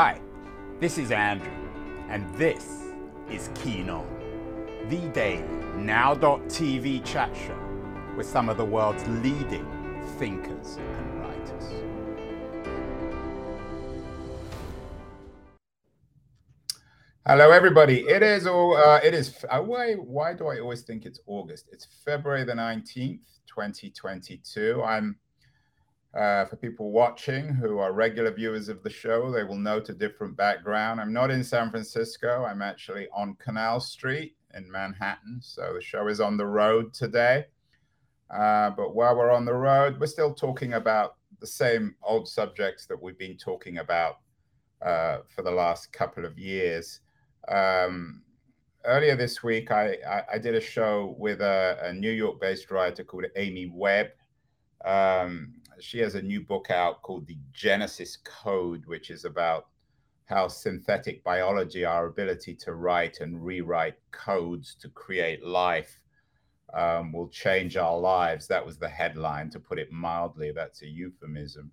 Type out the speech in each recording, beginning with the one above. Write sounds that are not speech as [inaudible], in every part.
Hi, this is Andrew, and this is Keen On, the daily now.tv chat show with some of the world's leading thinkers and writers. Hello, everybody. It is all. Uh, it is. Uh, why? Why do I always think it's August? It's February the nineteenth, twenty twenty-two. I'm. Uh, for people watching who are regular viewers of the show, they will note a different background. I'm not in San Francisco. I'm actually on Canal Street in Manhattan. So the show is on the road today. Uh, but while we're on the road, we're still talking about the same old subjects that we've been talking about uh, for the last couple of years. Um, earlier this week, I, I, I, did a show with a, a New York based writer called Amy Webb. Um, she has a new book out called The Genesis Code, which is about how synthetic biology, our ability to write and rewrite codes to create life, um, will change our lives. That was the headline, to put it mildly. That's a euphemism.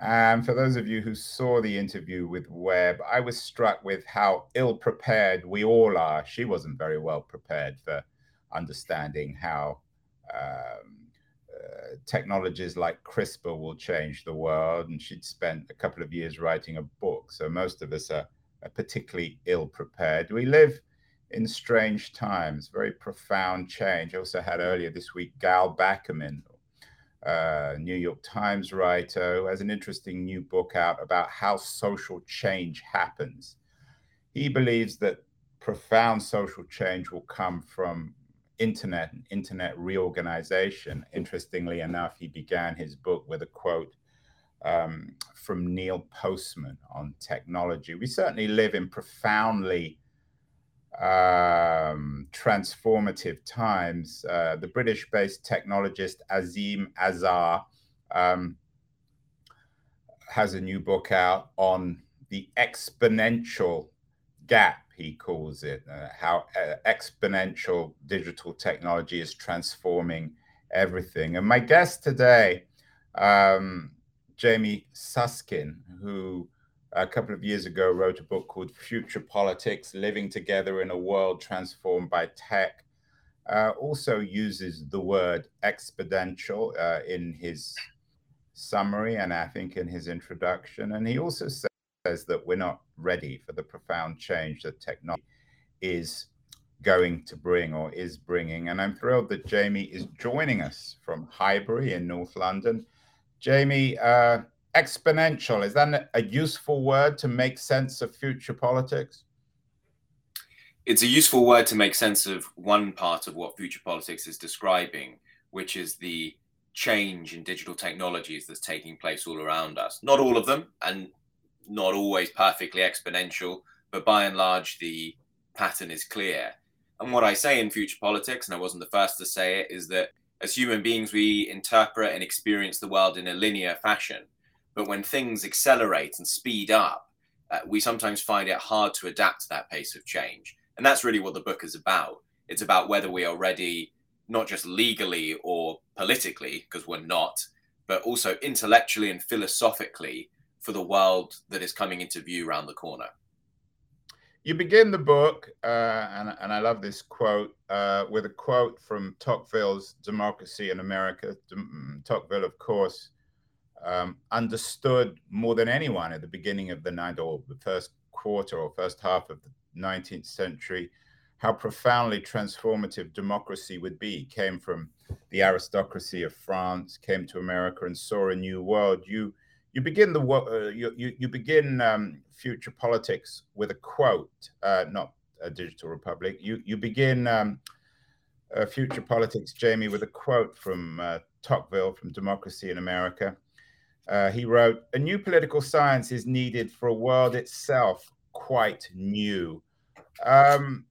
And for those of you who saw the interview with Webb, I was struck with how ill prepared we all are. She wasn't very well prepared for understanding how um, technologies like CRISPR will change the world. And she'd spent a couple of years writing a book. So most of us are, are particularly ill prepared. We live in strange times, very profound change. I also had earlier this week Gal Beckerman, uh, New York Times writer, who has an interesting new book out about how social change happens. He believes that profound social change will come from internet and internet reorganization. Interestingly enough, he began his book with a quote um, from Neil Postman on technology. We certainly live in profoundly um, transformative times. Uh, the British based technologist Azeem Azhar um, has a new book out on the exponential gap, he calls it, uh, how uh, exponential digital technology is transforming everything. And my guest today, um, Jamie Susskind, who a couple of years ago wrote a book called Future Politics Living Together in a World Transformed by Tech. Uh, also uses the word exponential uh, in his summary and I think in his introduction. And he also says that we're not ready for the profound change that technology is going to bring or is bringing. And I'm thrilled that Jamie is joining us from Highbury in North London. Jamie, uh, exponential is that a useful word to make sense of future politics it's a useful word to make sense of one part of what future politics is describing which is the change in digital technologies that's taking place all around us not all of them and not always perfectly exponential but by and large the pattern is clear and what i say in future politics and i wasn't the first to say it is that as human beings we interpret and experience the world in a linear fashion but when things accelerate and speed up, uh, we sometimes find it hard to adapt to that pace of change. And that's really what the book is about. It's about whether we are ready, not just legally or politically, because we're not, but also intellectually and philosophically for the world that is coming into view around the corner. You begin the book, uh, and, and I love this quote, uh, with a quote from Tocqueville's Democracy in America. Mm, Tocqueville, of course, um, understood more than anyone at the beginning of the ninth or the first quarter or first half of the 19th century how profoundly transformative democracy would be. Came from the aristocracy of France, came to America, and saw a new world. You you begin the uh, you, you, you begin um, future politics with a quote, uh, not a digital republic. You you begin um, uh, future politics, Jamie, with a quote from uh, Tocqueville from Democracy in America. Uh, he wrote, A new political science is needed for a world itself quite new. Um,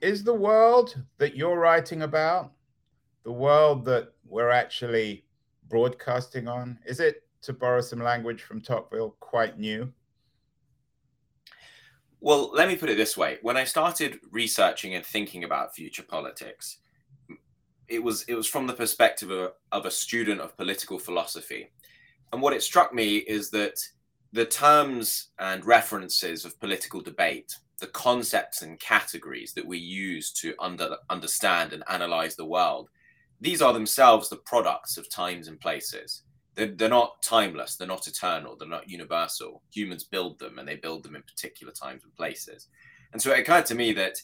is the world that you're writing about the world that we're actually broadcasting on? Is it, to borrow some language from Tocqueville, quite new? Well, let me put it this way. When I started researching and thinking about future politics, it was it was from the perspective of, of a student of political philosophy and what it struck me is that the terms and references of political debate, the concepts and categories that we use to under, understand and analyze the world, these are themselves the products of times and places. They're, they're not timeless, they're not eternal, they're not universal. Humans build them and they build them in particular times and places. And so it occurred to me that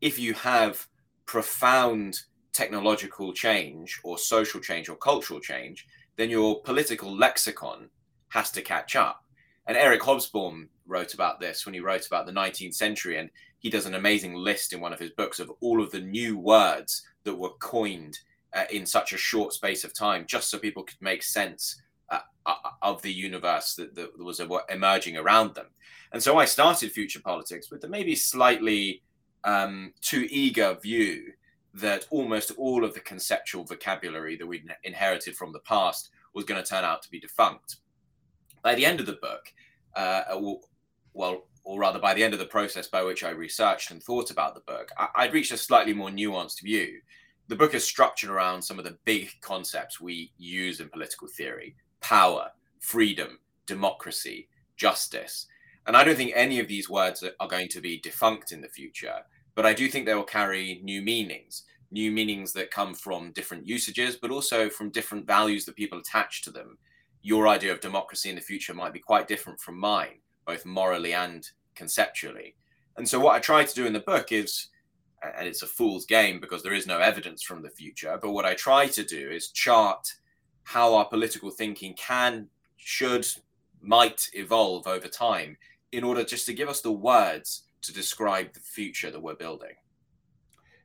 if you have profound technological change or social change or cultural change, then your political lexicon has to catch up. And Eric Hobsbawm wrote about this when he wrote about the 19th century. And he does an amazing list in one of his books of all of the new words that were coined uh, in such a short space of time, just so people could make sense uh, uh of the universe that, that was emerging around them. And so I started Future Politics with a maybe slightly um, too eager view that almost all of the conceptual vocabulary that we inherited from the past was going to turn out to be defunct. By the end of the book, uh, well, or rather by the end of the process by which I researched and thought about the book, I, would reached a slightly more nuanced view. The book is structured around some of the big concepts we use in political theory power, freedom, democracy, justice. And I don't think any of these words are going to be defunct in the future but I do think they will carry new meanings, new meanings that come from different usages, but also from different values that people attach to them. Your idea of democracy in the future might be quite different from mine, both morally and conceptually. And so, what I try to do in the book is, and it's a fool's game because there is no evidence from the future, but what I try to do is chart how our political thinking can, should, might evolve over time in order just to give us the words to describe the future that we're building.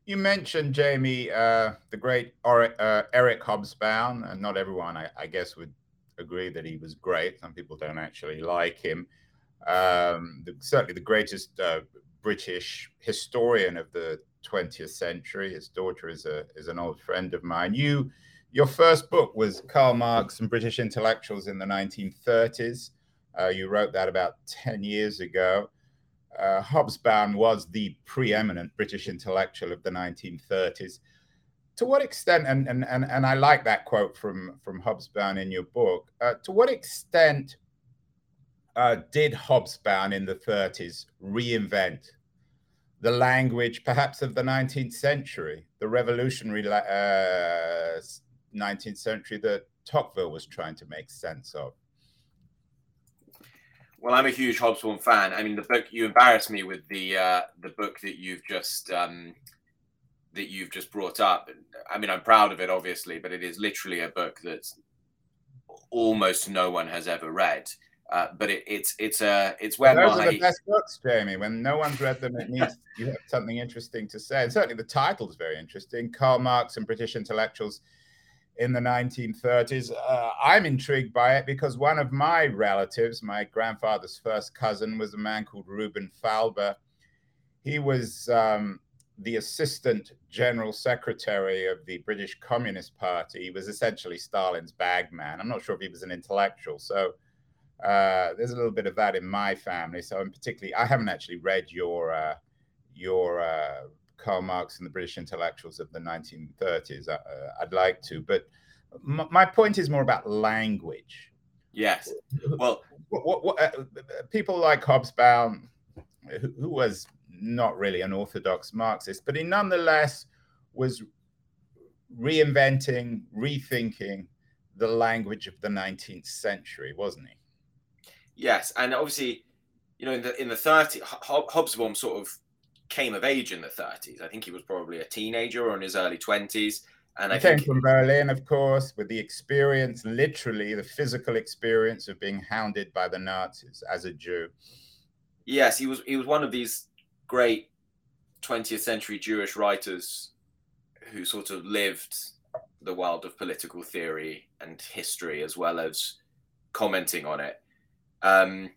You mentioned, Jamie, uh, the great or- uh, Eric Hobsbawm, and not everyone, I, I, guess, would agree that he was great. Some people don't actually like him. Um, the, certainly the greatest uh, British historian of the 20th century. His daughter is a is an old friend of mine. You, your first book was Karl Marx and British intellectuals in the 1930s. Uh, you wrote that about 10 years ago uh, Hobsbawm was the preeminent British intellectual of the 1930s. To what extent, and, and, and, and I like that quote from, from Hobsbawm in your book, uh, to what extent uh, did Hobsbawm in the 30s reinvent the language perhaps of the 19th century, the revolutionary uh, 19th century that Tocqueville was trying to make sense of? Well, I'm a huge Hobsbawm fan. I mean, the book you embarrassed me with the uh, the book that you've just um, that you've just brought up. I mean, I'm proud of it, obviously, but it is literally a book that almost no one has ever read. Uh, but it, it's it's a it's where those my... are the best books, Jamie. When no one's read them, it means [laughs] you have something interesting to say. And certainly, the title is very interesting: Karl Marx and British Intellectuals in the 1930s. Uh, I'm intrigued by it because one of my relatives, my grandfather's first cousin, was a man called Reuben Falber. He was um, the assistant general secretary of the British Communist Party. He was essentially Stalin's bagman. I'm not sure if he was an intellectual. So uh, there's a little bit of that in my family. So, in particularly, I haven't actually read your uh, your uh, Karl Marx and the British intellectuals of the 1930s. Uh, I'd like to, but m- my point is more about language. Yes. Well, what, what, what, uh, people like Hobsbawm, who, who was not really an orthodox Marxist, but he nonetheless was reinventing, rethinking the language of the 19th century, wasn't he? Yes, and obviously, you know, in the in the 30s, Hobsbawm sort of came of age in the 30s. I think he was probably a teenager or in his early 20s. And he I came think... from Berlin, of course, with the experience, literally the physical experience of being hounded by the Nazis as a Jew. Yes, he was. He was one of these great 20th century Jewish writers who sort of lived the world of political theory and history as well as commenting on it. Um,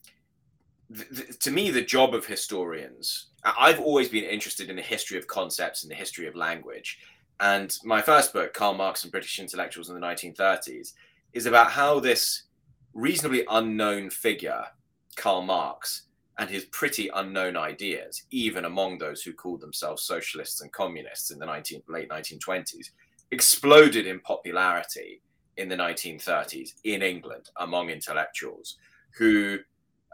th- th- to me, the job of historians I've always been interested in the history of concepts and the history of language. And my first book, Karl Marx and British Intellectuals in the 1930s, is about how this reasonably unknown figure, Karl Marx, and his pretty unknown ideas, even among those who called themselves socialists and communists in the 19, late 1920s, exploded in popularity in the 1930s in England among intellectuals who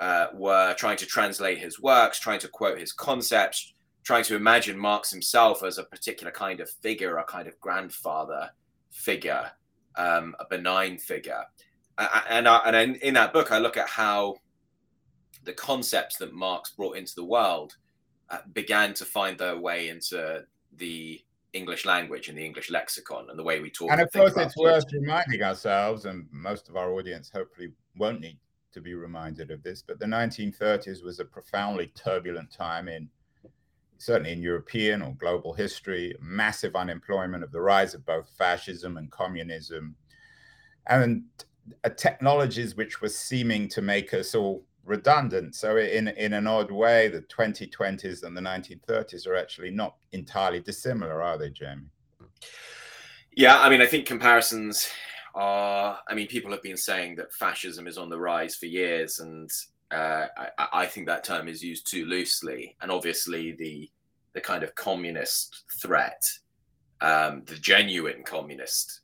uh, were trying to translate his works, trying to quote his concepts, trying to imagine Marx himself as a particular kind of figure, a kind of grandfather figure, um, a benign figure. And, I, and in that book, I look at how the concepts that Marx brought into the world uh, began to find their way into the English language and the English lexicon and the way we talk. And of course, it's worth reminding ourselves, and most of our audience hopefully won't need to be reminded of this, but the 1930s was a profoundly turbulent time in certainly in European or global history, massive unemployment of the rise of both fascism and communism, and technologies which were seeming to make us all redundant. So in in an odd way, the 2020s and the 1930s are actually not entirely dissimilar, are they, Jamie? Yeah, I mean, I think comparisons are. I mean, people have been saying that fascism is on the rise for years, and uh, I, I, think that term is used too loosely. And obviously, the the kind of communist threat, um, the genuine communist,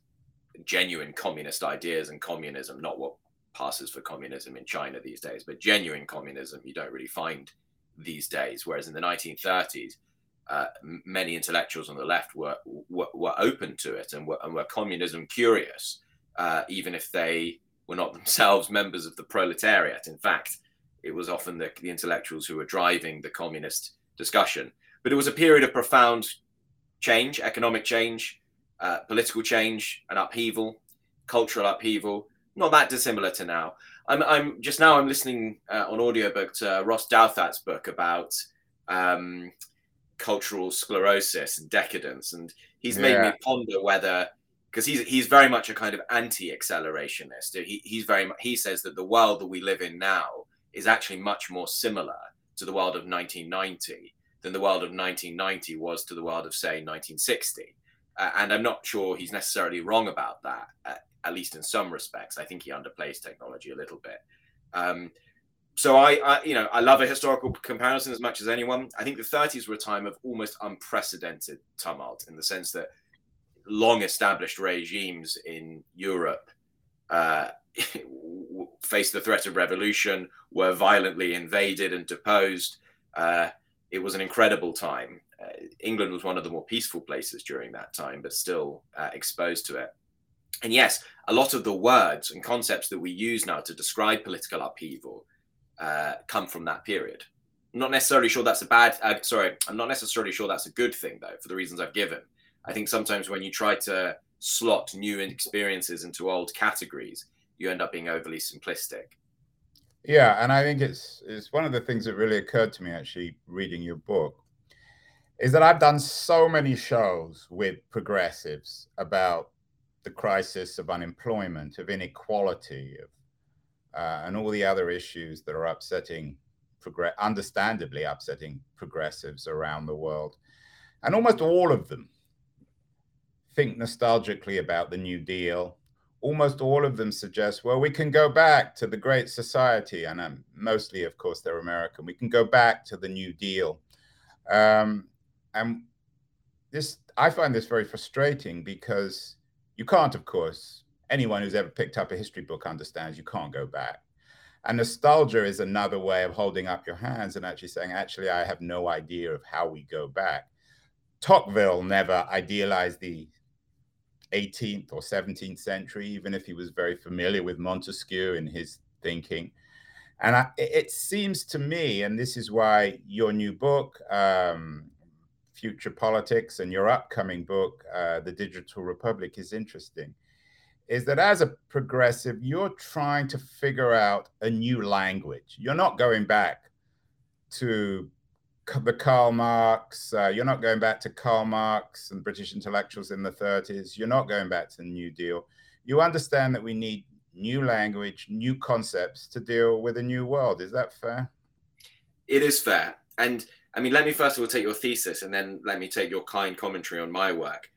genuine communist ideas and communism, not what passes for communism in China these days, but genuine communism you don't really find these days. Whereas in the 1930s, uh, many intellectuals on the left were, were, were open to it and were, and were communism curious, uh, even if they were not [laughs] themselves members of the proletariat. In fact, it was often the, the intellectuals who were driving the communist discussion. But it was a period of profound change, economic change, uh, political change, and upheaval, cultural upheaval, not that dissimilar to now. I'm, I'm just now I'm listening uh, on audiobook to Ross Douthat's book about um, cultural sclerosis and decadence, and he's made yeah. me ponder whether because he's he's very much a kind of anti-accelerationist. He, he's very he says that the world that we live in now is actually much more similar to the world of 1990 than the world of 1990 was to the world of say 1960. Uh, and I'm not sure he's necessarily wrong about that. At least in some respects. I think he underplays technology a little bit. Um, so I, I, you know, I love a historical comparison as much as anyone. I think the 30s were a time of almost unprecedented tumult in the sense that long-established regimes in Europe uh, [laughs] faced the threat of revolution, were violently invaded and deposed. Uh, it was an incredible time. Uh, England was one of the more peaceful places during that time, but still uh, exposed to it. And yes, a lot of the words and concepts that we use now to describe political upheaval uh, come from that period. I'm not necessarily sure that's a bad. Uh, sorry, I'm not necessarily sure that's a good thing though, for the reasons I've given. I think sometimes when you try to slot new experiences into old categories, you end up being overly simplistic. Yeah, and I think it's it's one of the things that really occurred to me actually reading your book is that I've done so many shows with progressives about the crisis of unemployment, of inequality, of, uh, and all the other issues that are upsetting, understandably upsetting progressives around the world. And almost all of them think nostalgically about the New Deal. Almost all of them suggest, well, we can go back to the Great Society, and um, mostly, of course, they're American. We can go back to the New Deal. Um, and this, I find this very frustrating because you can't, of course, anyone who's ever picked up a history book understands you can't go back. And nostalgia is another way of holding up your hands and actually saying, actually, I have no idea of how we go back. Tocqueville never idealized the 18th or 17th century, even if he was very familiar with Montesquieu in his thinking. And I, it seems to me, and this is why your new book, um, future politics and your upcoming book, uh, The Digital Republic, is interesting, is that as a progressive, you're trying to figure out a new language. You're not going back to the Karl Marx, uh, you're not going back to Karl Marx and British intellectuals in the 30s. You're not going back to the New Deal. You understand that we need new language, new concepts to deal with a new world. Is that fair? It is fair. And I mean, let me first of all take your thesis and then let me take your kind commentary on my work.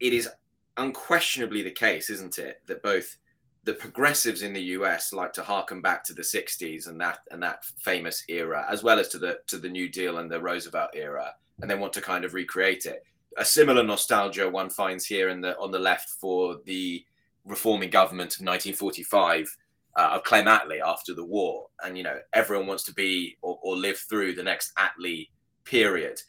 It is unquestionably the case, isn't it, that both the progressives in the US like to harken back to the 60s and that and that famous era, as well as to the to the New Deal and the Roosevelt era, and they want to kind of recreate it. A similar nostalgia one finds here in the on the left for the reforming government of 1945 uh, of Clem Attlee after the war, and you know everyone wants to be or, or live through the next Attlee period.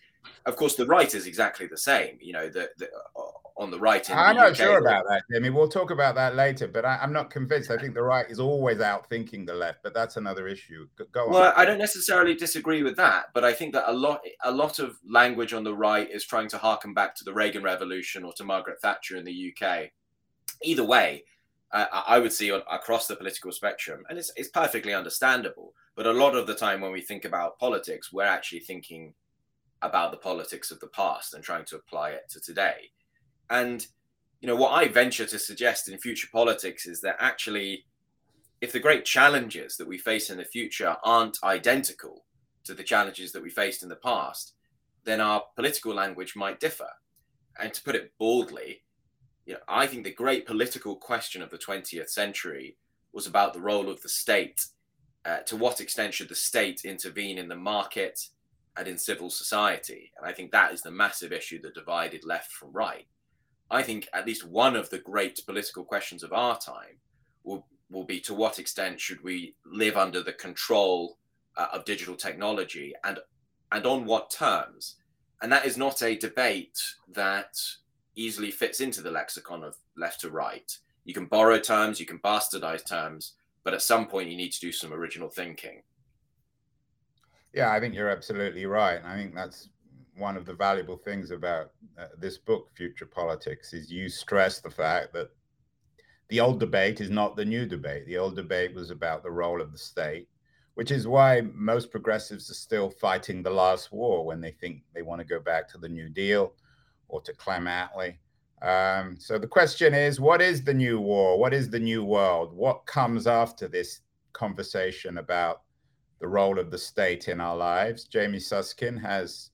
Of course, the right is exactly the same. You know, the, the uh, on the right. I'm the not UK, sure about that, Jimmy. We'll talk about that later, but I, am not convinced. I think the right is always outthinking the left, but that's another issue. Go on. Well, I don't necessarily disagree with that, but I think that a lot, a lot of language on the right is trying to harken back to the Reagan Revolution or to Margaret Thatcher in the UK. Either way, uh, I would see on, across the political spectrum, and it's it's perfectly understandable. But a lot of the time, when we think about politics, we're actually thinking about the politics of the past and trying to apply it to today. And you know what I venture to suggest in future politics is that actually, if the great challenges that we face in the future aren't identical to the challenges that we faced in the past, then our political language might differ. And to put it boldly, you know, I think the great political question of the 20th century was about the role of the state. Uh, to what extent should the state intervene in the market and in civil society? And I think that is the massive issue that divided left from right. I think at least one of the great political questions of our time will will be to what extent should we live under the control uh, of digital technology and and on what terms? And that is not a debate that easily fits into the lexicon of left to right. You can borrow terms you can bastardize terms but at some point you need to do some original thinking. Yeah i think you're absolutely right i think that's one of the valuable things about uh, this book, Future Politics, is you stress the fact that the old debate is not the new debate. The old debate was about the role of the state, which is why most progressives are still fighting the last war when they think they want to go back to the New Deal or to Clem Attlee. Um, so the question is, what is the new war? What is the new world? What comes after this conversation about the role of the state in our lives? Jamie Susskind has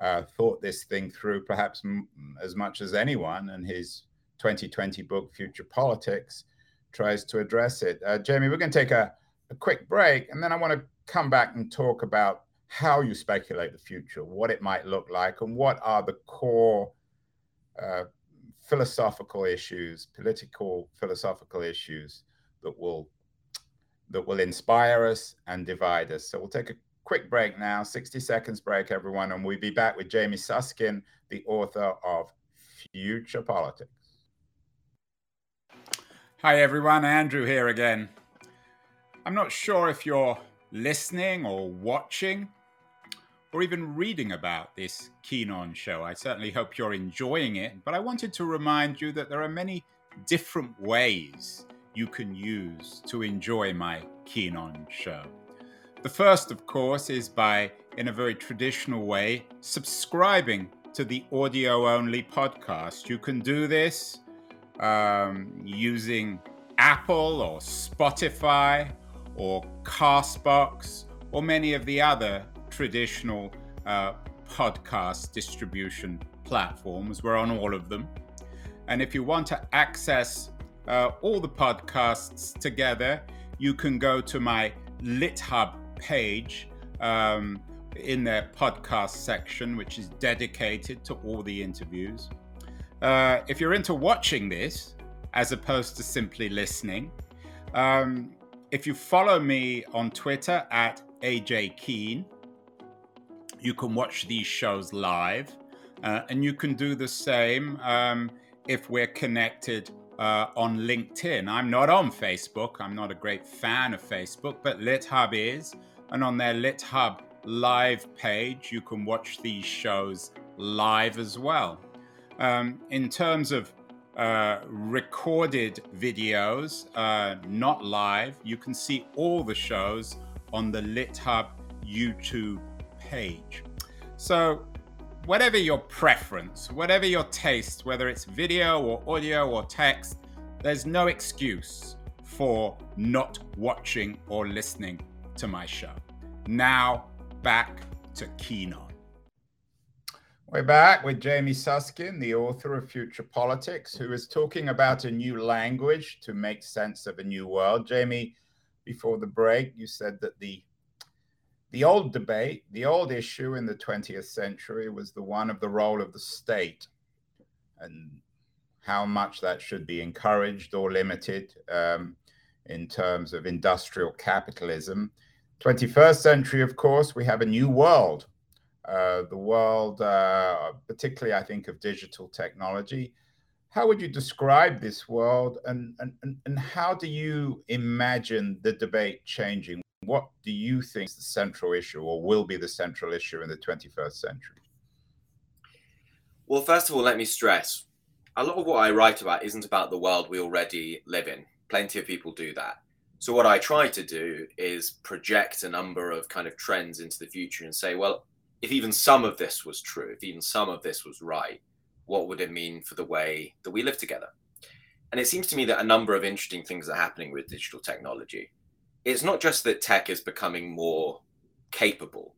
uh, thought this thing through perhaps m- as much as anyone, and his 2020 book, Future Politics, tries to address it. Uh, Jamie, we're going to take a, a quick break, and then I want to come back and talk about how you speculate the future, what it might look like, and what are the core uh, philosophical issues, political philosophical issues that will that will inspire us and divide us. So we'll take a quick break now, 60 seconds break, everyone, and we'll be back with Jamie Susskind, the author of Future Politics. Hi, everyone. Andrew here again. I'm not sure if you're listening or watching or even reading about this Keen On show. I certainly hope you're enjoying it, but I wanted to remind you that there are many different ways you can use to enjoy my Keen On show. The first, of course, is by, in a very traditional way, subscribing to the audio only podcast. You can do this um, using Apple or Spotify or Castbox or many of the other traditional uh, podcast distribution platforms. We're on all of them. And if you want to access uh, all the podcasts together, you can go to my LitHub page um, in their podcast section, which is dedicated to all the interviews. Uh, if you're into watching this, as opposed to simply listening, um, if you follow me on Twitter at AJ Keen, you can watch these shows live. Uh, and you can do the same um, if we're connected uh, on LinkedIn. I'm not on Facebook. I'm not a great fan of Facebook, but LitHub is. And on their LitHub live page, you can watch these shows live as well. Um, in terms of uh, recorded videos, uh, not live, you can see all the shows on the LitHub YouTube page. So, whatever your preference, whatever your taste, whether it's video or audio or text, there's no excuse for not watching or listening to my show. Now, back to Keen On. We're back with Jamie Susskind, the author of Future Politics, who is talking about a new language to make sense of a new world. Jamie, before the break, you said that the the old debate, the old issue in the 20th century was the one of the role of the state and how much that should be encouraged or limited. Um, in terms of industrial capitalism. 21st century, of course, we have a new world. Uh, the world, uh, particularly, I think, of digital technology. How would you describe this world and, and, and how do you imagine the debate changing? What do you think is the central issue or will be the central issue in the 21st century? Well, first of all, let me stress a lot of what I write about isn't about the world we already live in. Plenty of people do that. So, what I try to do is project a number of kind of trends into the future and say, well, if even some of this was true, if even some of this was right, what would it mean for the way that we live together? And it seems to me that a number of interesting things are happening with digital technology. It's not just that tech is becoming more capable,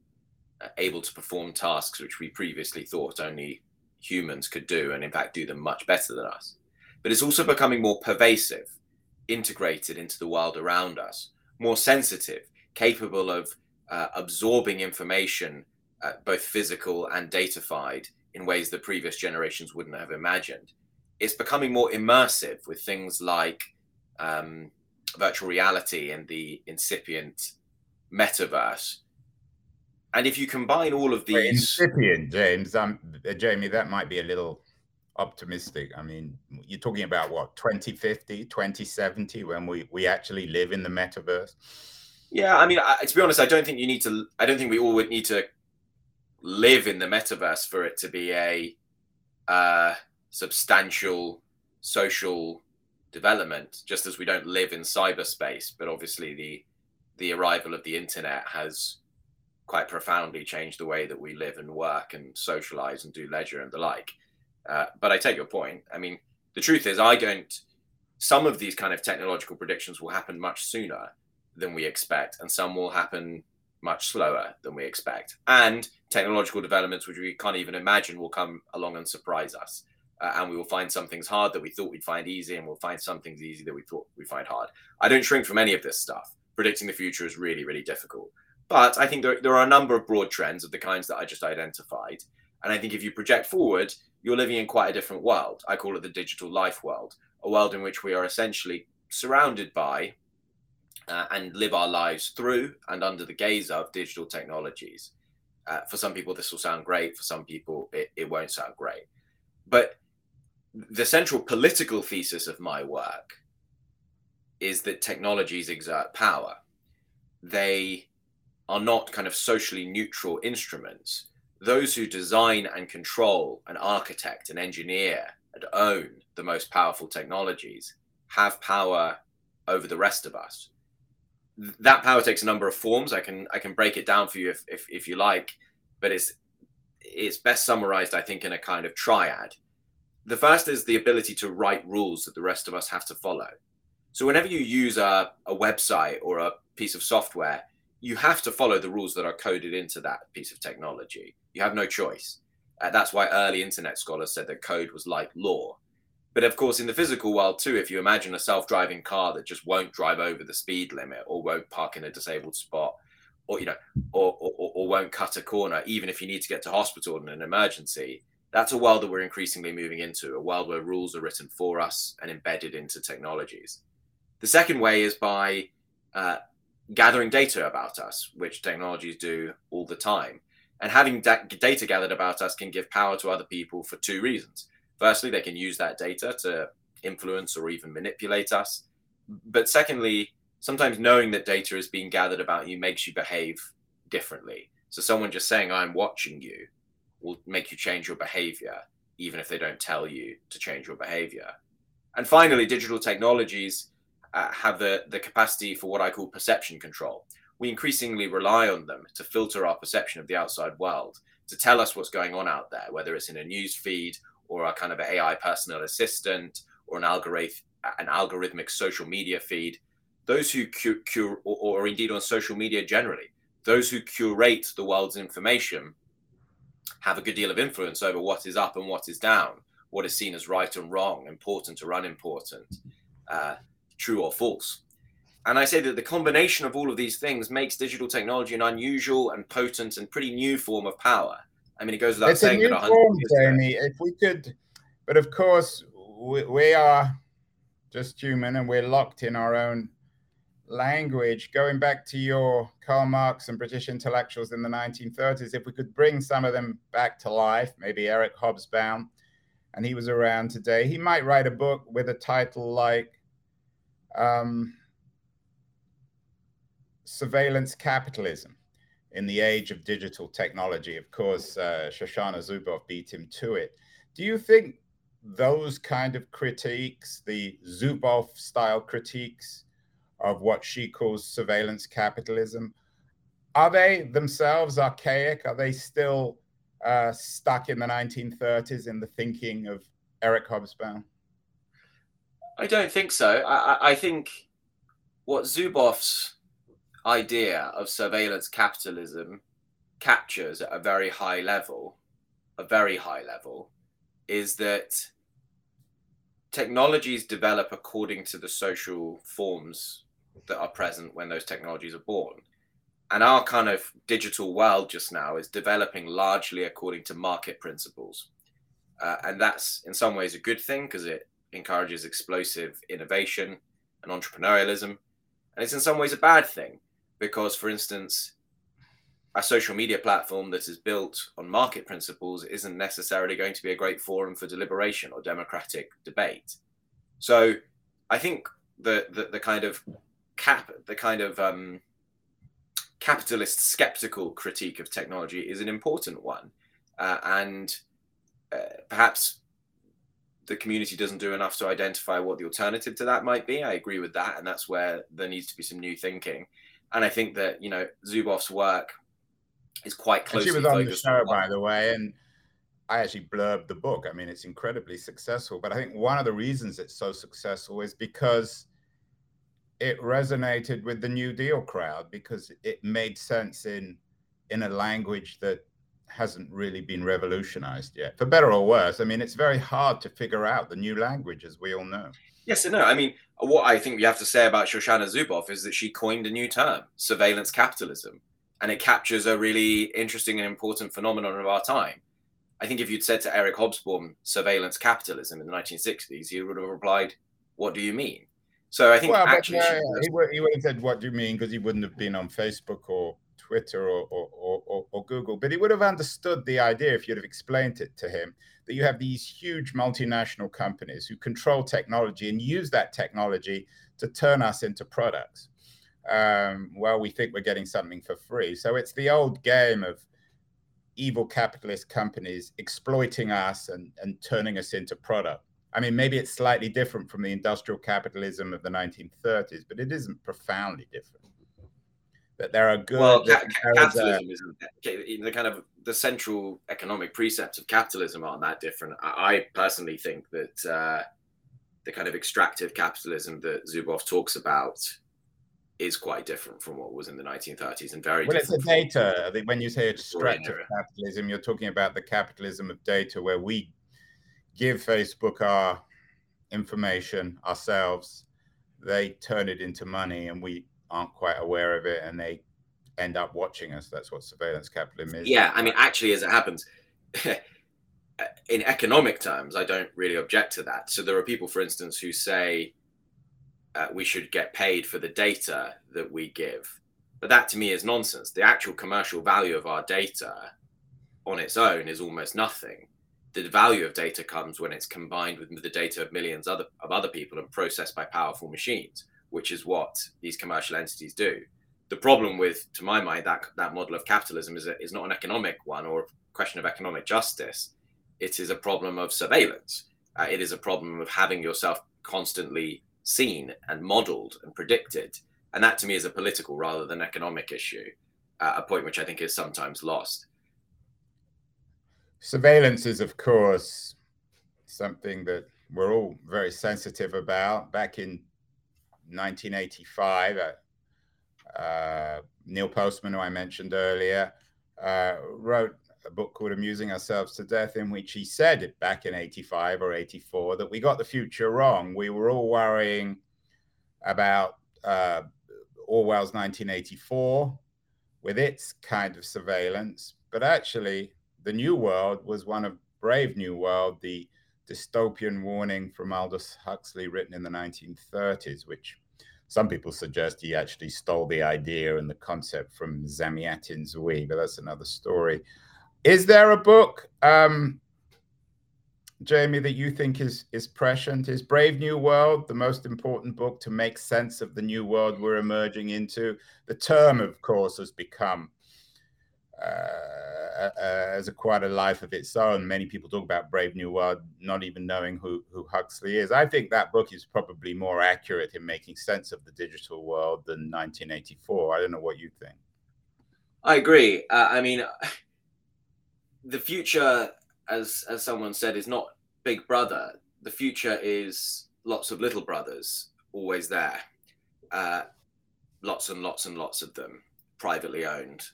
uh, able to perform tasks which we previously thought only humans could do, and in fact do them much better than us. But it's also becoming more pervasive, integrated into the world around us, more sensitive, capable of uh, absorbing information, uh, both physical and datafied, in ways that previous generations wouldn't have imagined. It's becoming more immersive with things like um, virtual reality and the incipient metaverse, and if you combine all of these incipient, James, um, uh, Jamie, that might be a little optimistic. I mean, you're talking about what 2050, 2070, when we we actually live in the metaverse. Yeah, I mean, I, to be honest, I don't think you need to. I don't think we all would need to live in the metaverse for it to be a uh, substantial social development. Just as we don't live in cyberspace, but obviously the the arrival of the internet has quite profoundly changed the way that we live and work and socialize and do leisure and the like. Uh, but I take your point. I mean, the truth is, I don't. Some of these kind of technological predictions will happen much sooner than we expect, and some will happen much slower than we expect. And technological developments, which we can't even imagine, will come along and surprise us. Uh, and we will find some things hard that we thought we'd find easy, and we'll find some things easy that we thought we'd find hard. I don't shrink from any of this stuff. Predicting the future is really, really difficult. But I think there, there are a number of broad trends of the kinds that I just identified. And I think if you project forward, you're living in quite a different world. I call it the digital life world, a world in which we are essentially surrounded by uh, and live our lives through and under the gaze of digital technologies. Uh, for some people, this will sound great. For some people, it, it won't sound great. But the central political thesis of my work is that technologies exert power. They are not kind of socially neutral instruments. Those who design and control and architect and engineer and own the most powerful technologies have power over the rest of us. That power takes a number of forms. I can I can break it down for you if, if, if you like, but it's it's best summarized, I think, in a kind of triad. The first is the ability to write rules that the rest of us have to follow. So whenever you use a, a website or a piece of software, you have to follow the rules that are coded into that piece of technology. You have no choice. Uh, that's why early internet scholars said that code was like law. But of course, in the physical world too, if you imagine a self-driving car that just won't drive over the speed limit or won't park in a disabled spot, or you know, or, or, or won't cut a corner, even if you need to get to hospital in an emergency, that's a world that we're increasingly moving into, a world where rules are written for us and embedded into technologies. The second way is by uh, gathering data about us, which technologies do all the time. And having da- data gathered about us can give power to other people for two reasons. Firstly, they can use that data to influence or even manipulate us. But secondly, sometimes knowing that data is being gathered about you makes you behave differently. So someone just saying, I'm watching you will make you change your behavior, even if they don't tell you to change your behavior. And finally, digital technologies uh, have the, the capacity for what I call perception control. We increasingly rely on them to filter our perception of the outside world, to tell us what's going on out there, whether it's in a news feed or a kind of AI personal assistant or an an algorithmic social media feed. Those who cure, or, or indeed on social media generally, those who curate the world's information have a good deal of influence over what is up and what is down, what is seen as right and wrong, important or unimportant. Uh, true or false. And I say that the combination of all of these things makes digital technology an unusual and potent and pretty new form of power. I mean, it goes without it's saying a new form, Jamie. If we could, but of course, we, we, are just human and we're locked in our own language, going back to your Karl Marx and British intellectuals in the 1930s, if we could bring some of them back to life, maybe Eric Hobsbawm, and he was around today, he might write a book with a title like um, Surveillance Capitalism in the age of digital technology. Of course, uh, Shoshana Zuboff beat him to it. Do you think those kind of critiques, the Zuboff style critiques of what she calls surveillance capitalism, are they themselves archaic? Are they still uh, stuck in the 1930s in the thinking of Eric Hobsbawm? I don't think so. I, I think what Zuboff's idea of surveillance capitalism captures at a very high level, a very high level, is that technologies develop according to the social forms that are present when those technologies are born. And our kind of digital world just now is developing largely according to market principles. Uh, and that's in some ways a good thing because it encourages explosive innovation and entrepreneurialism. And it's in some ways a bad thing because, for instance, a social media platform that is built on market principles isn't necessarily going to be a great forum for deliberation or democratic debate. So I think the the, the kind of cap the kind of um, capitalist skeptical critique of technology is an important one, uh, and uh, perhaps the community doesn't do enough to identify what the alternative to that might be. I agree with that, and that's where there needs to be some new thinking. And I think that you know Zuboff's work is quite closely. And she was on the show, by the way, and I actually blurbed the book. I mean, it's incredibly successful, but I think one of the reasons it's so successful is because it resonated with the New Deal crowd because it made sense in in a language that hasn't really been revolutionized yet, for better or worse. I mean, it's very hard to figure out the new language, as we all know. Yes and no. I mean, what I think we have to say about Shoshana Zuboff is that she coined a new term, surveillance capitalism and it captures a really interesting and important phenomenon of our time. I think if you'd said to Eric Hobsbawm surveillance capitalism in the 1960s, he would have replied, "What do you mean?" So I think well, actually but, uh, he, would, he would have said, "What do you mean?" because he wouldn't have been on Facebook or Twitter or, or, or, or, Google, but he would have understood the idea if you'd have explained it to him that you have these huge multinational companies who control technology and use that technology to turn us into products um, well, we think we're getting something for free. So it's the old game of evil capitalist companies exploiting us and, and turning us into product. I mean, maybe it's slightly different from the industrial capitalism of the 1930s, but it isn't profoundly different. That there are good. Well, ca- capitalism is, the kind of the central economic precepts of capitalism aren't that different. I, personally think that uh, the kind of extractive capitalism that Zuboff talks about is quite different from what was in the 1930s and very well it's a data when you say extractive capitalism you're talking about the capitalism of data where we give facebook our information ourselves they turn it into money and we aren't quite aware of it and they end up watching us that's what surveillance capitalism is yeah i mean actually as it happens [laughs] in economic terms i don't really object to that so there are people for instance who say uh, we should get paid for the data that we give. But that to me is nonsense. The actual commercial value of our data on its own is almost nothing. The value of data comes when it's combined with the data of millions other, of other people and processed by powerful machines, which is what these commercial entities do. The problem with, to my mind, that, that model of capitalism is, a, is not an economic one or a question of economic justice. It is a problem of surveillance. Uh, it is a problem of having yourself constantly seen and modeled and predicted. And that to me is a political rather than economic issue, uh, a point which I think is sometimes lost. Surveillance is, of course, something that we're all very sensitive about. Back in 1985, uh, uh, Neil Postman, who I mentioned earlier, uh, wrote a book called Amusing Ourselves to Death, in which he said back in 85 or 84 that we got the future wrong. We were all worrying about uh, Orwell's 1984 with its kind of surveillance, but actually, the New World was one of Brave New World, the dystopian warning from Aldous Huxley written in the 1930s, which some people suggest he actually stole the idea and the concept from Zamyatin Zui, but that's another story. Is there a book, um, Jamie, that you think is is prescient? Is Brave New World the most important book to make sense of the new world we're emerging into? The term, of course, has become uh, as a quite a life of its own. Many people talk about Brave New World, not even knowing who, who Huxley is. I think that book is probably more accurate in making sense of the digital world than 1984. I don't know what you think. I agree. Uh, I mean, [sighs] the future, as as someone said, is not Big Brother. The future is lots of little brothers always there, uh, lots and lots and lots of them, privately owned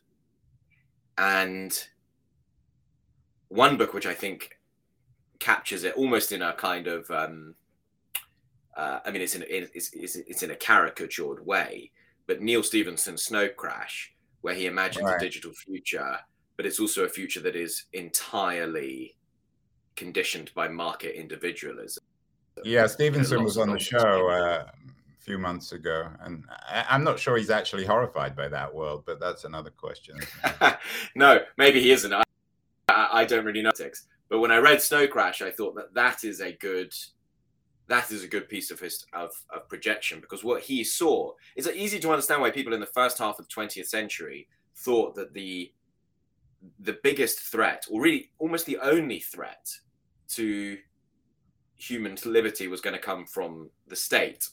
and one book which I think captures it almost in a kind of um, uh, I mean it's in it's, it's, it's in a caricatured way, but Neal Stephenson's Snow Crash, where he imagines right. a digital future, but it's also a future that is entirely conditioned by market individualism. Yeah, Stephenson was on the show uh, few months ago, and I, am not sure he's actually horrified by that world, but that's another question. [laughs] no, maybe he isn't. I, I don't really know but when I read Snow Crash, I thought that that is a good that is a good piece of his of, of projection because what he saw is easy to understand why people in the first half of the 20th century thought that the the biggest threat, or really almost the only threat to human liberty, was going to come from the state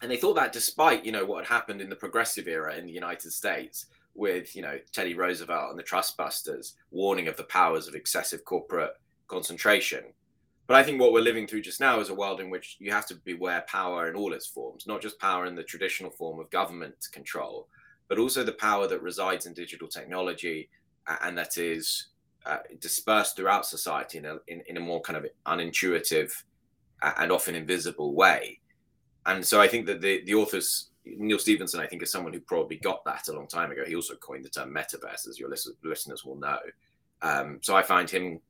and they thought that despite you know what had happened in the progressive era in the United States with you know Teddy Roosevelt and the trust busters warning of the powers of excessive corporate concentration. But I think what we're living through just now is a world in which you have to beware power in all its forms, not just power in the traditional form of government control, but also the power that resides in digital technology and that is uh, dispersed throughout society in a, in, in a more kind of unintuitive and often invisible way and so I think that the the authors Neal Stephenson, I think, is someone who probably got that a long time ago. He also coined the term metaverse, as your listeners will know. Um, so I find him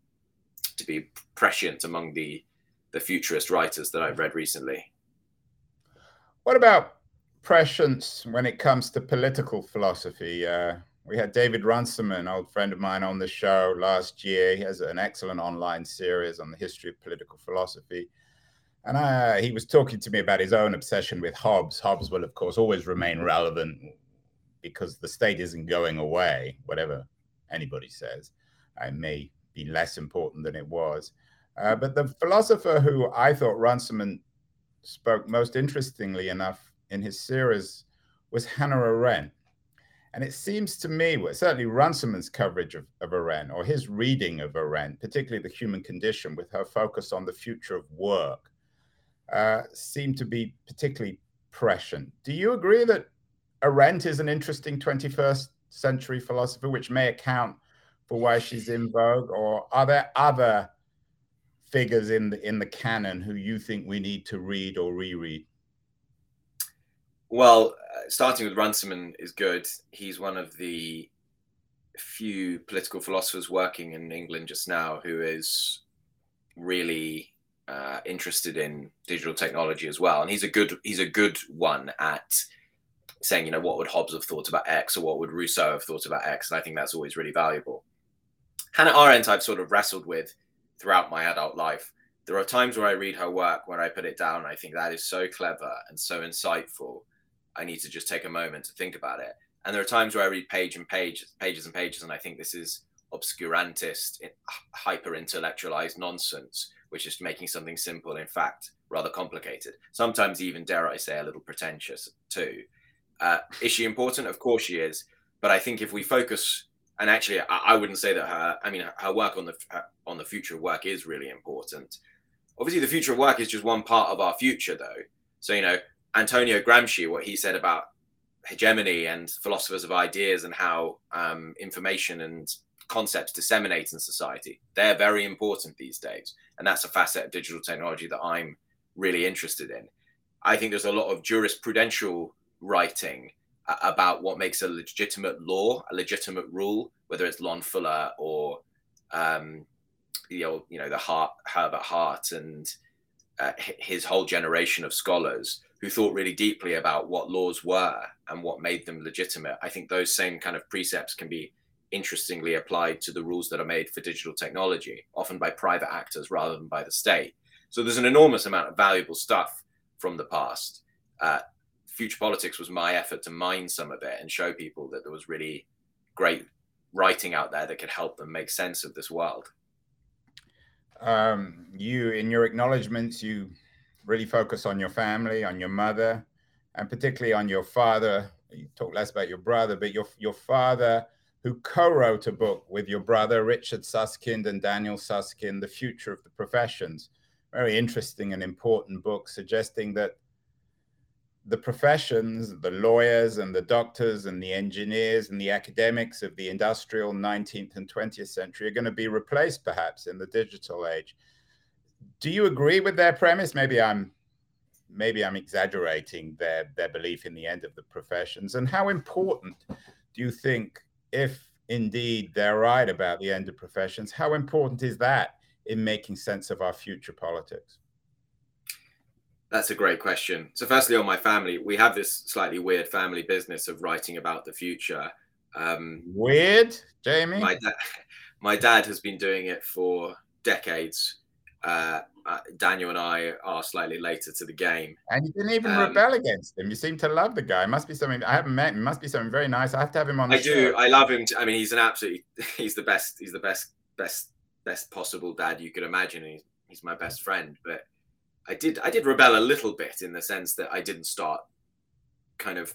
to be prescient among the the futurist writers that I've read recently. What about prescience when it comes to political philosophy? Uh, we had David Runciman, an old friend of mine, on the show last year. He has an excellent online series on the history of political philosophy. And uh, he was talking to me about his own obsession with Hobbes. Hobbes will, of course, always remain relevant because the state isn't going away, whatever anybody says. It may be less important than it was. Uh, but the philosopher who I thought Runciman spoke most interestingly enough in his series was Hannah Arendt. And it seems to me, well, certainly Runciman's coverage of, of Arendt or his reading of Arendt, particularly the human condition, with her focus on the future of work, uh, seem to be particularly prescient. Do you agree that Arendt is an interesting 21st century philosopher, which may account for why she's in vogue, or are there other figures in the in the canon who you think we need to read or reread? Well, uh, starting with Runciman is good. He's one of the few political philosophers working in England just now who is really uh, interested in digital technology as well, and he's a good he's a good one at saying, you know, what would Hobbes have thought about X, or what would Rousseau have thought about X, and I think that's always really valuable. Hannah Arendt, I've sort of wrestled with throughout my adult life. There are times where I read her work, where I put it down, I think that is so clever and so insightful. I need to just take a moment to think about it. And there are times where I read page and page, pages and pages, and I think this is obscurantist, hyper intellectualized nonsense which is making something simple, in fact, rather complicated. Sometimes even, dare I say, a little pretentious too. Uh, is she important? Of course she is. But I think if we focus, and actually, I, I wouldn't say that her. I mean, her work on the on the future of work is really important. Obviously, the future of work is just one part of our future, though. So you know, Antonio Gramsci, what he said about hegemony and philosophers of ideas and how um, information and concepts disseminate in society. They're very important these days. And that's a facet of digital technology that I'm really interested in. I think there's a lot of jurisprudential writing about what makes a legitimate law, a legitimate rule, whether it's Lon Fuller or um, you know, you know the Hart, Herbert Hart and uh, his whole generation of scholars who thought really deeply about what laws were and what made them legitimate. I think those same kind of precepts can be interestingly applied to the rules that are made for digital technology, often by private actors rather than by the state. So there's an enormous amount of valuable stuff from the past. Uh, Future Politics was my effort to mine some of it and show people that there was really great writing out there that could help them make sense of this world. Um, you, in your acknowledgements, you really focus on your family, on your mother, and particularly on your father. You talk less about your brother, but your your father, who co-wrote a book with your brother Richard Susskind and Daniel Susskind, "The Future of the Professions." Very interesting and important book, suggesting that the professions, the lawyers and the doctors and the engineers and the academics of the industrial 19th and 20th century are going to be replaced perhaps in the digital age. Do you agree with their premise? Maybe I'm maybe I'm exaggerating their their belief in the end of the professions. And how important do you think if indeed they're right about the end of professions, how important is that in making sense of our future politics? That's a great question. So, firstly, on my family, we have this slightly weird family business of writing about the future. Um, weird, Jamie. My, da- [laughs] my dad has been doing it for decades. Uh, uh, Daniel and I are slightly later to the game, and you didn't even um, rebel against him. You seem to love the guy. It must be something I haven't met him. It must be something very nice. I have to have him on. I do. I love him. I mean, he's an absolutely. [laughs] He's the best. He's the best. Best. Best possible dad you could imagine. He's, he's my best friend, but I did I did rebel a little bit in the sense that I didn't start kind of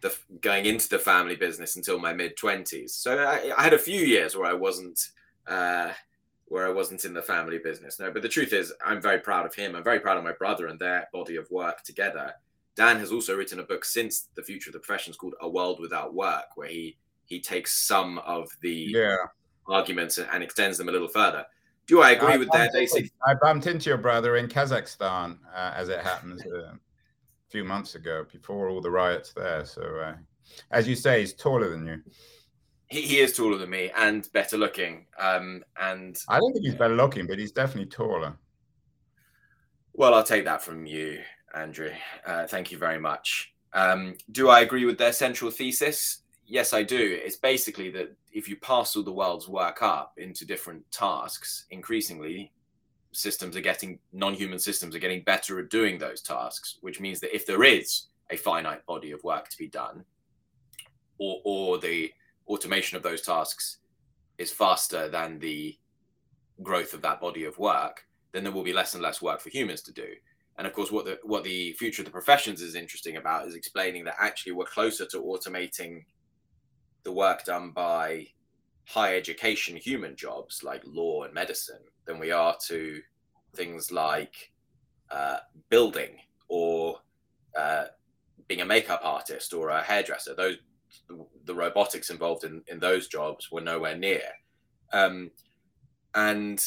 the going into the family business until my mid twenties. So I, I, had a few years where I wasn't uh, where I wasn't in the family business. No, but the truth is, I'm very proud of him. I'm very proud of my brother and their body of work together. Dan has also written a book since the future of the professions called A World Without Work, where he he takes some of the yeah. arguments and, extends them a little further. Do I agree I with that? Basic. I bumped into your brother in Kazakhstan, uh, as it happens, uh, a few months ago, before all the riots there. So, uh, as you say, he's taller than you. He, he is taller than me and better looking. Um, and I don't think he's better looking, but he's definitely taller. Well, I'll take that from you, Andrew. Uh, thank you very much. Um, do I agree with their central thesis? yes, I do. It's basically that if you parcel the world's work up into different tasks, increasingly systems are getting non-human systems are getting better at doing those tasks, which means that if there is a finite body of work to be done, or or the automation of those tasks is faster than the growth of that body of work, then there will be less and less work for humans to do. And of course, what the what the future of the professions is interesting about is explaining that actually we're closer to automating the work done by high education human jobs like law and medicine than we are to things like uh, building or uh, being a makeup artist or a hairdresser. Those the robotics involved in, in those jobs were nowhere near. Um, and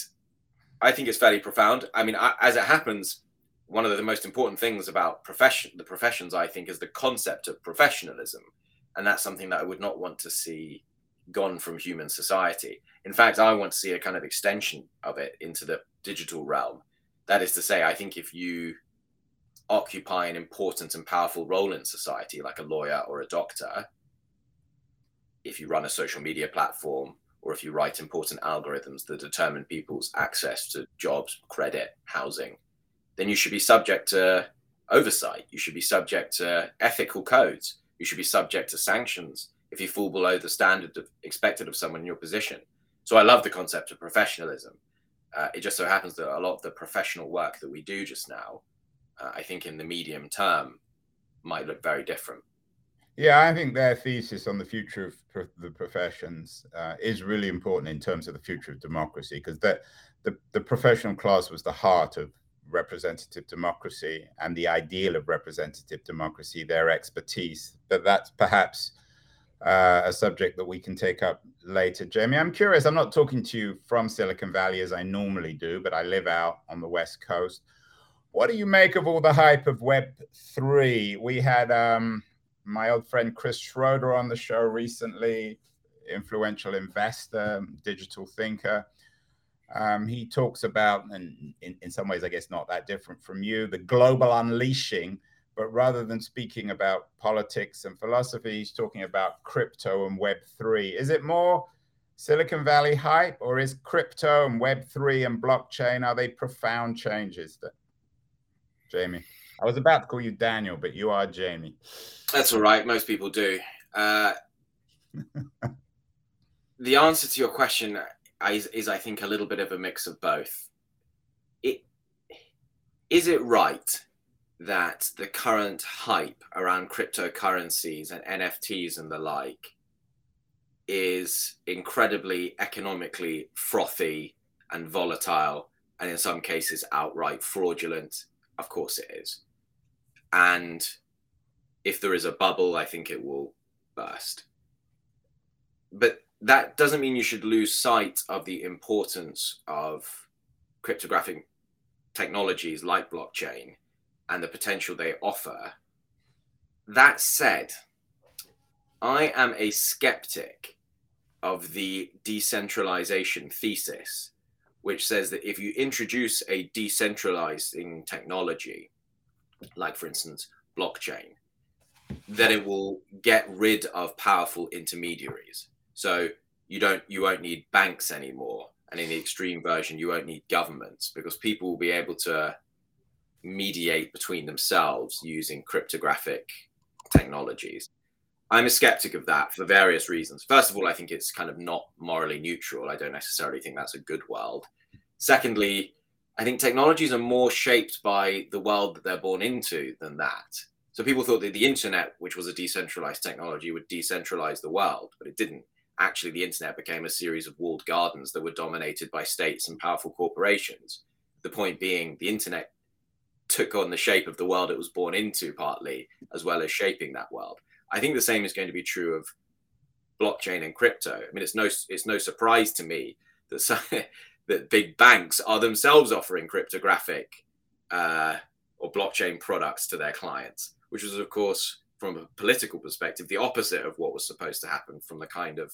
I think it's fairly profound. I mean, I, as it happens, one of the most important things about profession, the professions, I think, is the concept of professionalism and that's something that I would not want to see gone from human society. In fact, I want to see a kind of extension of it into the digital realm. That is to say, I think if you occupy an important and powerful role in society, like a lawyer or a doctor, if you run a social media platform, or if you write important algorithms that determine people's access to jobs, credit, housing, then you should be subject to oversight. You should be subject to ethical codes you should be subject to sanctions if you fall below the standard of, expected of someone in your position. So I love the concept of professionalism. Uh, it just so happens that a lot of the professional work that we do just now, uh, I think in the medium term, might look very different. Yeah, I think their thesis on the future of pro- the professions uh, is really important in terms of the future of democracy because the, the, professional class was the heart of representative democracy and the ideal of representative democracy, their expertise. But that's perhaps uh, a subject that we can take up later. Jamie, I'm curious. I'm not talking to you from Silicon Valley as I normally do, but I live out on the West Coast. What do you make of all the hype of Web3? We had um, my old friend Chris Schroeder on the show recently, influential investor, digital thinker. Um, he talks about, and in, in some ways, I guess not that different from you, the global unleashing but rather than speaking about politics and philosophy, he's talking about crypto and Web3. Is it more Silicon Valley hype, or is crypto and Web3 and blockchain, are they profound changes that, Jamie? I was about to call you Daniel, but you are Jamie. That's all right. Most people do. Uh, the answer to your question is, is, I think, a little bit of a mix of both. It, is it right that the current hype around cryptocurrencies and NFTs and the like is incredibly economically frothy and volatile, and in some cases outright fraudulent. Of course, it is. And if there is a bubble, I think it will burst. But that doesn't mean you should lose sight of the importance of cryptographic technologies like blockchain and the potential they offer. That said, I am a skeptic of the decentralization thesis, which says that if you introduce a decentralizing technology, like for instance, blockchain, then it will get rid of powerful intermediaries. So you don't you won't need banks anymore. And in the extreme version, you won't need governments because people will be able to mediate between themselves using cryptographic technologies. I'm a skeptic of that for various reasons. First of all, I think it's kind of not morally neutral. I don't necessarily think that's a good world. Secondly, I think technologies are more shaped by the world that they're born into than that. So people thought that the internet, which was a decentralized technology, would decentralize the world, but it didn't. Actually, the internet became a series of walled gardens that were dominated by states and powerful corporations. The point being, the internet took on the shape of the world it was born into, partly, as well as shaping that world. I think the same is going to be true of blockchain and crypto. I mean, it's no it's no surprise to me that some, [laughs] that big banks are themselves offering cryptographic uh, or blockchain products to their clients, which was, of course, from a political perspective, the opposite of what was supposed to happen from the kind of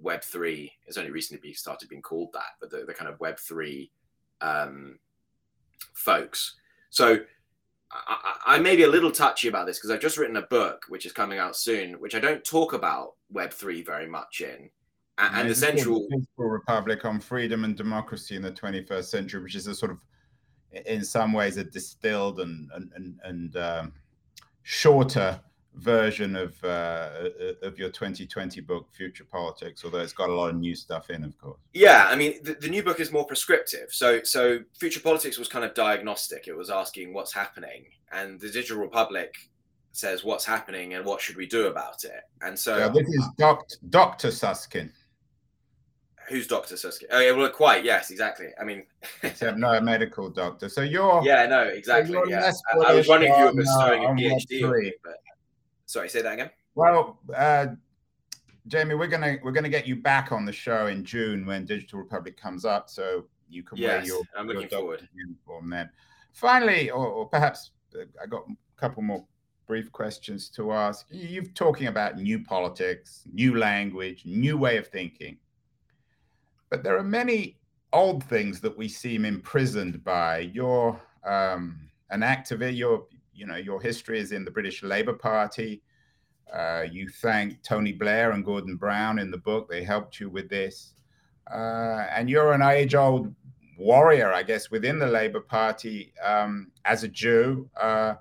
Web three. It's only recently started being called that, but the, the kind of Web three um, folks so I, I, may be a little touchy about this because I've just written a book which is coming out soon, which I don't talk about Web three very much in. And, and the central republic on freedom and democracy in the 21st century, which is a sort of, in some ways, a distilled and and and, and um, shorter version of uh, of your 2020 book future politics although it's got a lot of new stuff in of course. Yeah i mean the, the, new book is more prescriptive. So so future politics was kind of diagnostic. It was asking what's happening and the digital republic says what's happening and what should we do about it. And so yeah, this is dr dr susskind. Who's dr susskind? Oh yeah well quite yes exactly. I mean [laughs] except no medical doctor. So you're yeah no exactly so yeah. I, I was wondering if you were bestowing uh, a phd but Sorry, say that again. Well, uh, Jamie, we're gonna we're gonna get you back on the show in June when Digital Republic comes up, so you can yes, wear your, I'm looking your forward. uniform then. Finally, or, or perhaps uh, I got a couple more brief questions to ask. You're talking about new politics, new language, new way of thinking, but there are many old things that we seem imprisoned by. You're um, an activist. You're you know, your history is in the British Labour Party. Uh, you thank Tony Blair and Gordon Brown in the book. They helped you with this. Uh, and you're an age old warrior, I guess, within the Labour Party um, as a Jew uh,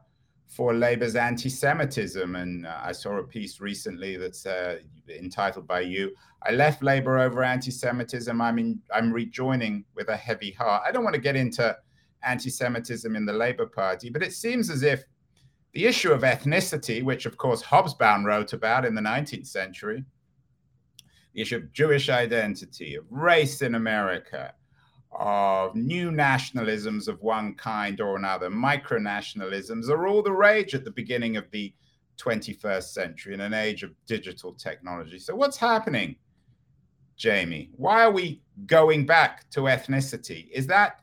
for Labour's anti Semitism. And uh, I saw a piece recently that's uh, entitled by you I left Labour over anti Semitism. I'm, I'm rejoining with a heavy heart. I don't want to get into anti Semitism in the Labour Party. But it seems as if the issue of ethnicity, which of course Hobsbawm wrote about in the 19th century, the issue of Jewish identity, of race in America, of new nationalisms of one kind or another, micronationalisms, are all the rage at the beginning of the 21st century in an age of digital technology. So, what's happening, Jamie? Why are we going back to ethnicity? Is that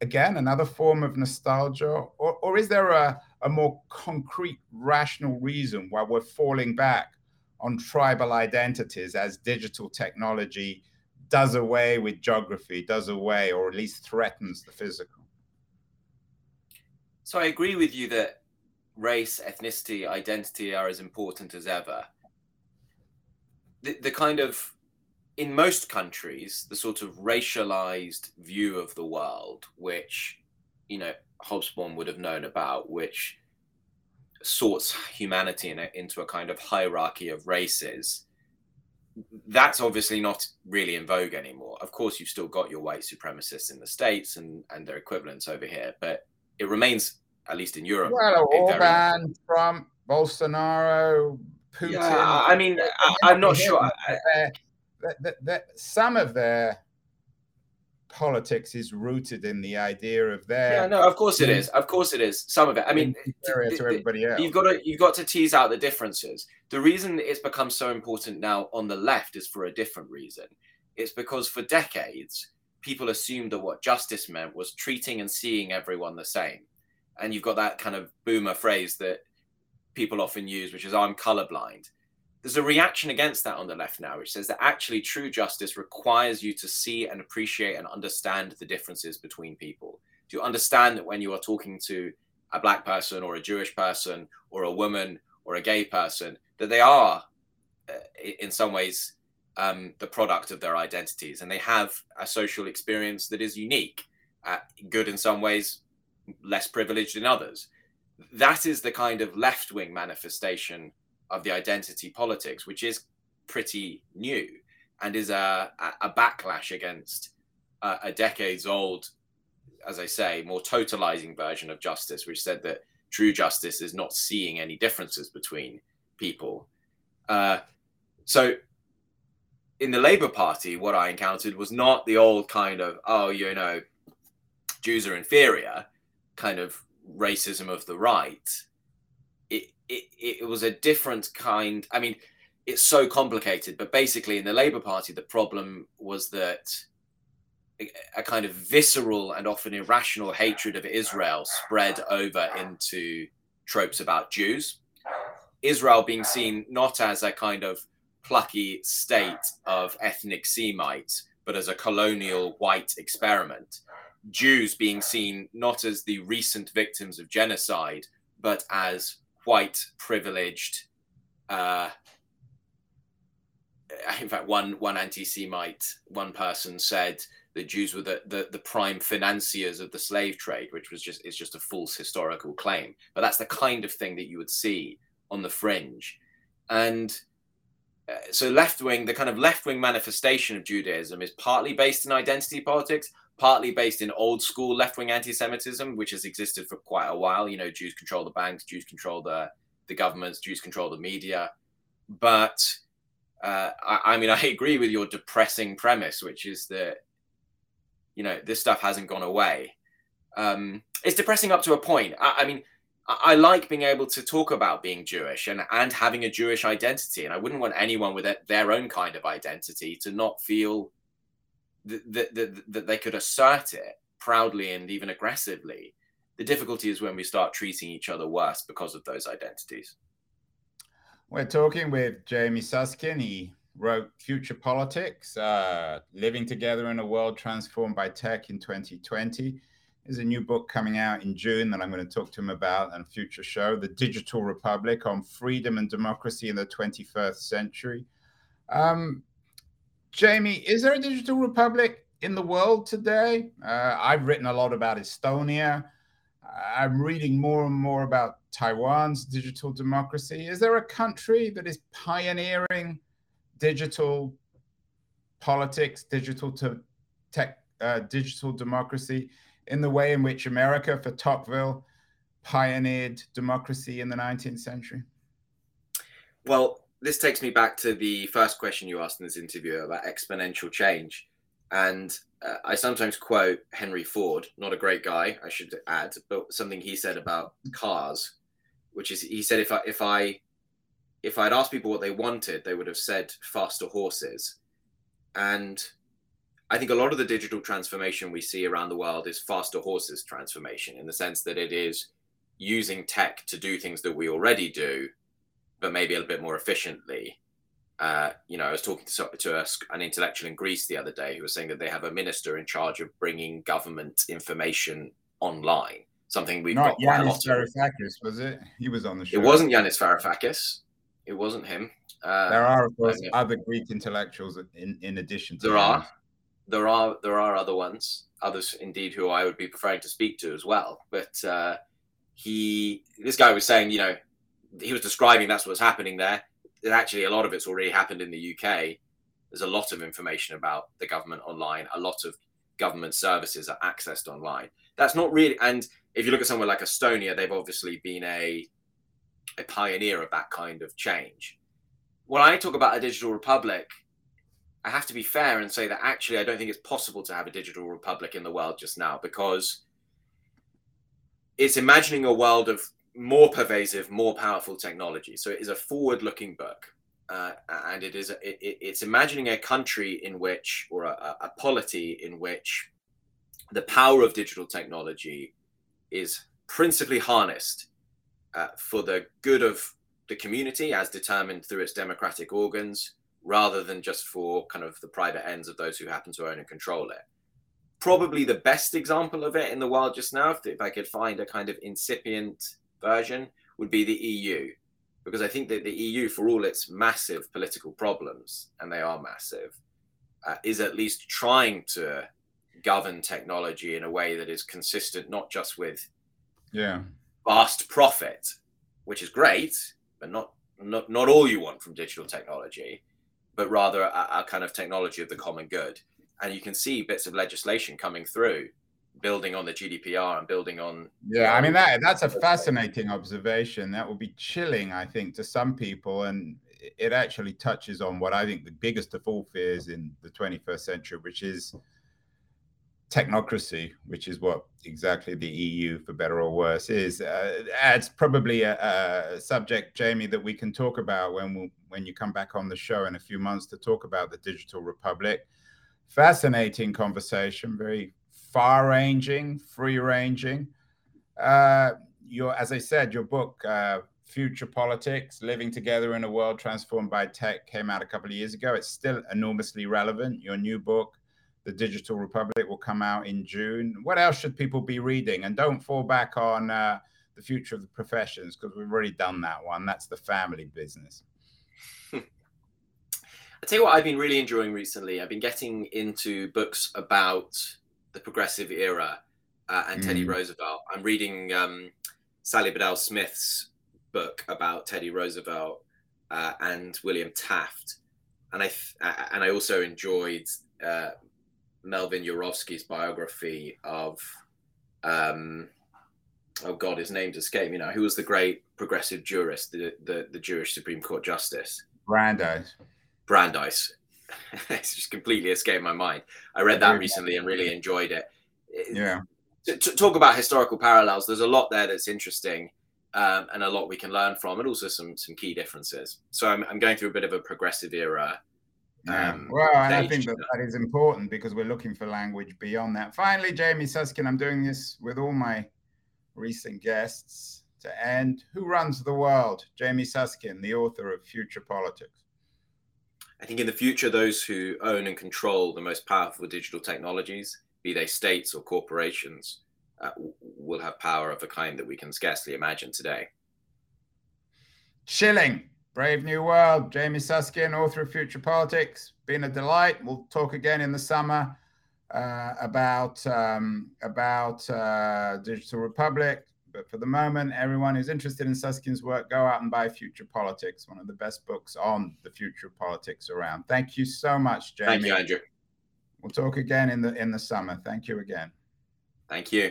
again another form of nostalgia or, or is there a, a more concrete rational reason why we're falling back on tribal identities as digital technology does away with geography does away or at least threatens the physical so i agree with you that race, ethnicity, identity are as important as ever. The, the kind of, in most countries, the sort of racialized view of the world, which, you know, Hobsbawm would have known about, which sorts humanity in a, into a kind of hierarchy of races, that's obviously not really in vogue anymore. Of course, you've still got your white supremacists in the States and, and their equivalents over here, but it remains, at least in Europe. Well, Orban, very... Trump, Bolsonaro, Putin. Yeah, I mean, I, am not sure. That, that, some of their politics is rooted in the idea of their. Yeah, no, of course it is. Of course it is. Some of it. I mean, area to everybody else. You've got to you've got to tease out the differences. The reason it's become so important now on the left is for a different reason. It's because for decades people assumed that what justice meant was treating and seeing everyone the same, and you've got that kind of boomer phrase that people often use, which is "I'm colorblind." There's a reaction against that on the left now, which says that actually true justice requires you to see and appreciate and understand the differences between people. To understand that when you are talking to a black person or a Jewish person or a woman or a gay person, that they are uh, in some ways um, the product of their identities and they have a social experience that is unique, uh, good in some ways, less privileged in others. That is the kind of left wing manifestation of the identity politics, which is pretty new and is a, a backlash against a, a decades old, as I say, more totalizing version of justice, which said that true justice is not seeing any differences between people. Uh, so in the Labour Party, what I encountered was not the old kind of, oh, you know, Jews are inferior kind of racism of the right it, it was a different kind. I mean, it's so complicated, but basically, in the Labour Party, the problem was that a kind of visceral and often irrational hatred of Israel spread over into tropes about Jews. Israel being seen not as a kind of plucky state of ethnic Semites, but as a colonial white experiment. Jews being seen not as the recent victims of genocide, but as white privileged uh, in fact one one anti-semite one person said the jews were the, the, the prime financiers of the slave trade which was just is just a false historical claim. But that's the kind of thing that you would see on the fringe. And uh, so left wing the kind of left wing manifestation of judaism is partly based in identity politics partly based in old school left wing anti Semitism, which has existed for quite a while. You know, Jews control the banks, Jews control the, the governments, Jews control the media. But uh, I, I, mean, [laughs] I agree with your depressing premise, which is that, you know, this stuff hasn't gone away. Um, it's depressing up to a point. I, I mean, I, like being able to talk about being Jewish and, and having a Jewish identity. And I wouldn't want anyone with their own kind of identity to not feel that, they could assert it proudly and even aggressively. The difficulty is when we start treating each other worse because of those identities. We're talking with Jamie Susskind. He wrote Future Politics, uh, Living Together in a World Transformed by Tech in 2020. There's a new book coming out in June that I'm going to talk to him about and future show, The Digital Republic on Freedom and Democracy in the 21st Century. Um, Jamie, is there a digital republic in the world today? Uh, I've written a lot about Estonia. I'm reading more and more about Taiwan's digital democracy. Is there a country that is pioneering digital politics, digital to tech, uh, digital democracy in the way in which America for Tocqueville pioneered democracy in the 19th century? Well, this takes me back to the first question you asked in this interview about exponential change. And uh, I sometimes quote Henry Ford, not a great guy, I should add, but something he said about cars, which is he said if I if I if I'd asked people what they wanted, they would have said faster horses. And I think a lot of the digital transformation we see around the world is faster horses transformation in the sense that it is using tech to do things that we already do but maybe a little bit more efficiently. Uh, you know, I was talking to, to a, an intellectual in Greece the other day who was saying that they have a minister in charge of bringing government information online. something we've Not got Yanis Varoufakis, was it? He was on the show. It wasn't Yanis Varoufakis. It wasn't him. Uh, there are, of course, other Greek intellectuals in, in addition to there are, there are, there are other ones, others indeed who I would be preferring to speak to as well. But uh, he, this guy was saying, you know, he was describing that's what's happening there. Actually, a lot of it's already happened in the UK. There's a lot of information about the government online. A lot of government services are accessed online. That's not really, and if you look at somewhere like Estonia, they've obviously been a a pioneer of that kind of change. When I talk about a digital republic, I have to be fair and say that actually I don't think it's possible to have a digital republic in the world just now because it's imagining a world of more pervasive, more powerful technology. So it is a forward-looking book, uh, and it is it, it's imagining a country in which, or a, a polity in which, the power of digital technology is principally harnessed uh, for the good of the community as determined through its democratic organs rather than just for kind of the private ends of those who happen to own and control it. Probably the best example of it in the world just now, if I could find a kind of incipient version, would be the EU. Because I think that the EU, for all its massive political problems, and they are massive, uh, is at least trying to govern technology in a way that is consistent not just with yeah vast profit, which is great, but not not not all you want from digital technology, but rather a, a kind of technology of the common good. And you can see bits of legislation coming through, building on the GDPR and building on. Yeah, I mean that that's a fascinating observation. That will be chilling, I think, to some people, and it actually touches on what I think the biggest of all fears in the 21st century, which is technocracy, which is what exactly the EU, for better or worse, is. Uh, it's probably a, a, subject, Jamie, that we can talk about when we, when you come back on the show in a few months to talk about the digital republic. Fascinating conversation, very far-ranging, free-ranging. Uh, your, as I said, your book, uh, Future Politics: Living Together in a World Transformed by Tech, came out a couple of years ago. It's still enormously relevant. Your new book the Digital Republic will come out in June. What else should people be reading? And don't fall back on uh, the future of the professions because we've already done that one. That's the family business. [laughs] I'll tell you what I've been really enjoying recently. I've been getting into books about the progressive era uh, and mm. Teddy Roosevelt. I'm reading um, Sally Bedell Smith's book about Teddy Roosevelt uh, and William Taft, and I th- and I also enjoyed uh, Melvin Urofsky's biography of, um, oh God, his name's escaped me now. Who was the great progressive jurist, the the, the Jewish Supreme Court justice? Brandeis. Brandeis. [laughs] it's just completely escaped my mind. I read that recently and really enjoyed it. Yeah. To, to talk about historical parallels, there's a lot there that's interesting. Um, and a lot we can learn from, and also some some key differences. So I'm, I'm going through a bit of a progressive era um, well, and I think that that is important because we're looking for language beyond that. Finally, Jamie Susskind, I'm doing this with all my recent guests to end. Who runs the world? Jamie Susskind, the author of Future Politics. I think in the future, those who own and control the most powerful digital technologies, be they states or corporations, uh, will have power of a kind that we can scarcely imagine today. Chilling. Brave New World, Jamie Susskind, author of Future Politics. Been a delight. We'll talk again in the summer uh, about um, about uh, Digital Republic. But for the moment, everyone who's interested in Susskind's work, go out and buy Future Politics, one of the best books on the future of politics around. Thank you so much, Jamie. Thank you, Andrew. We'll talk again in the in the summer. Thank you again. Thank you.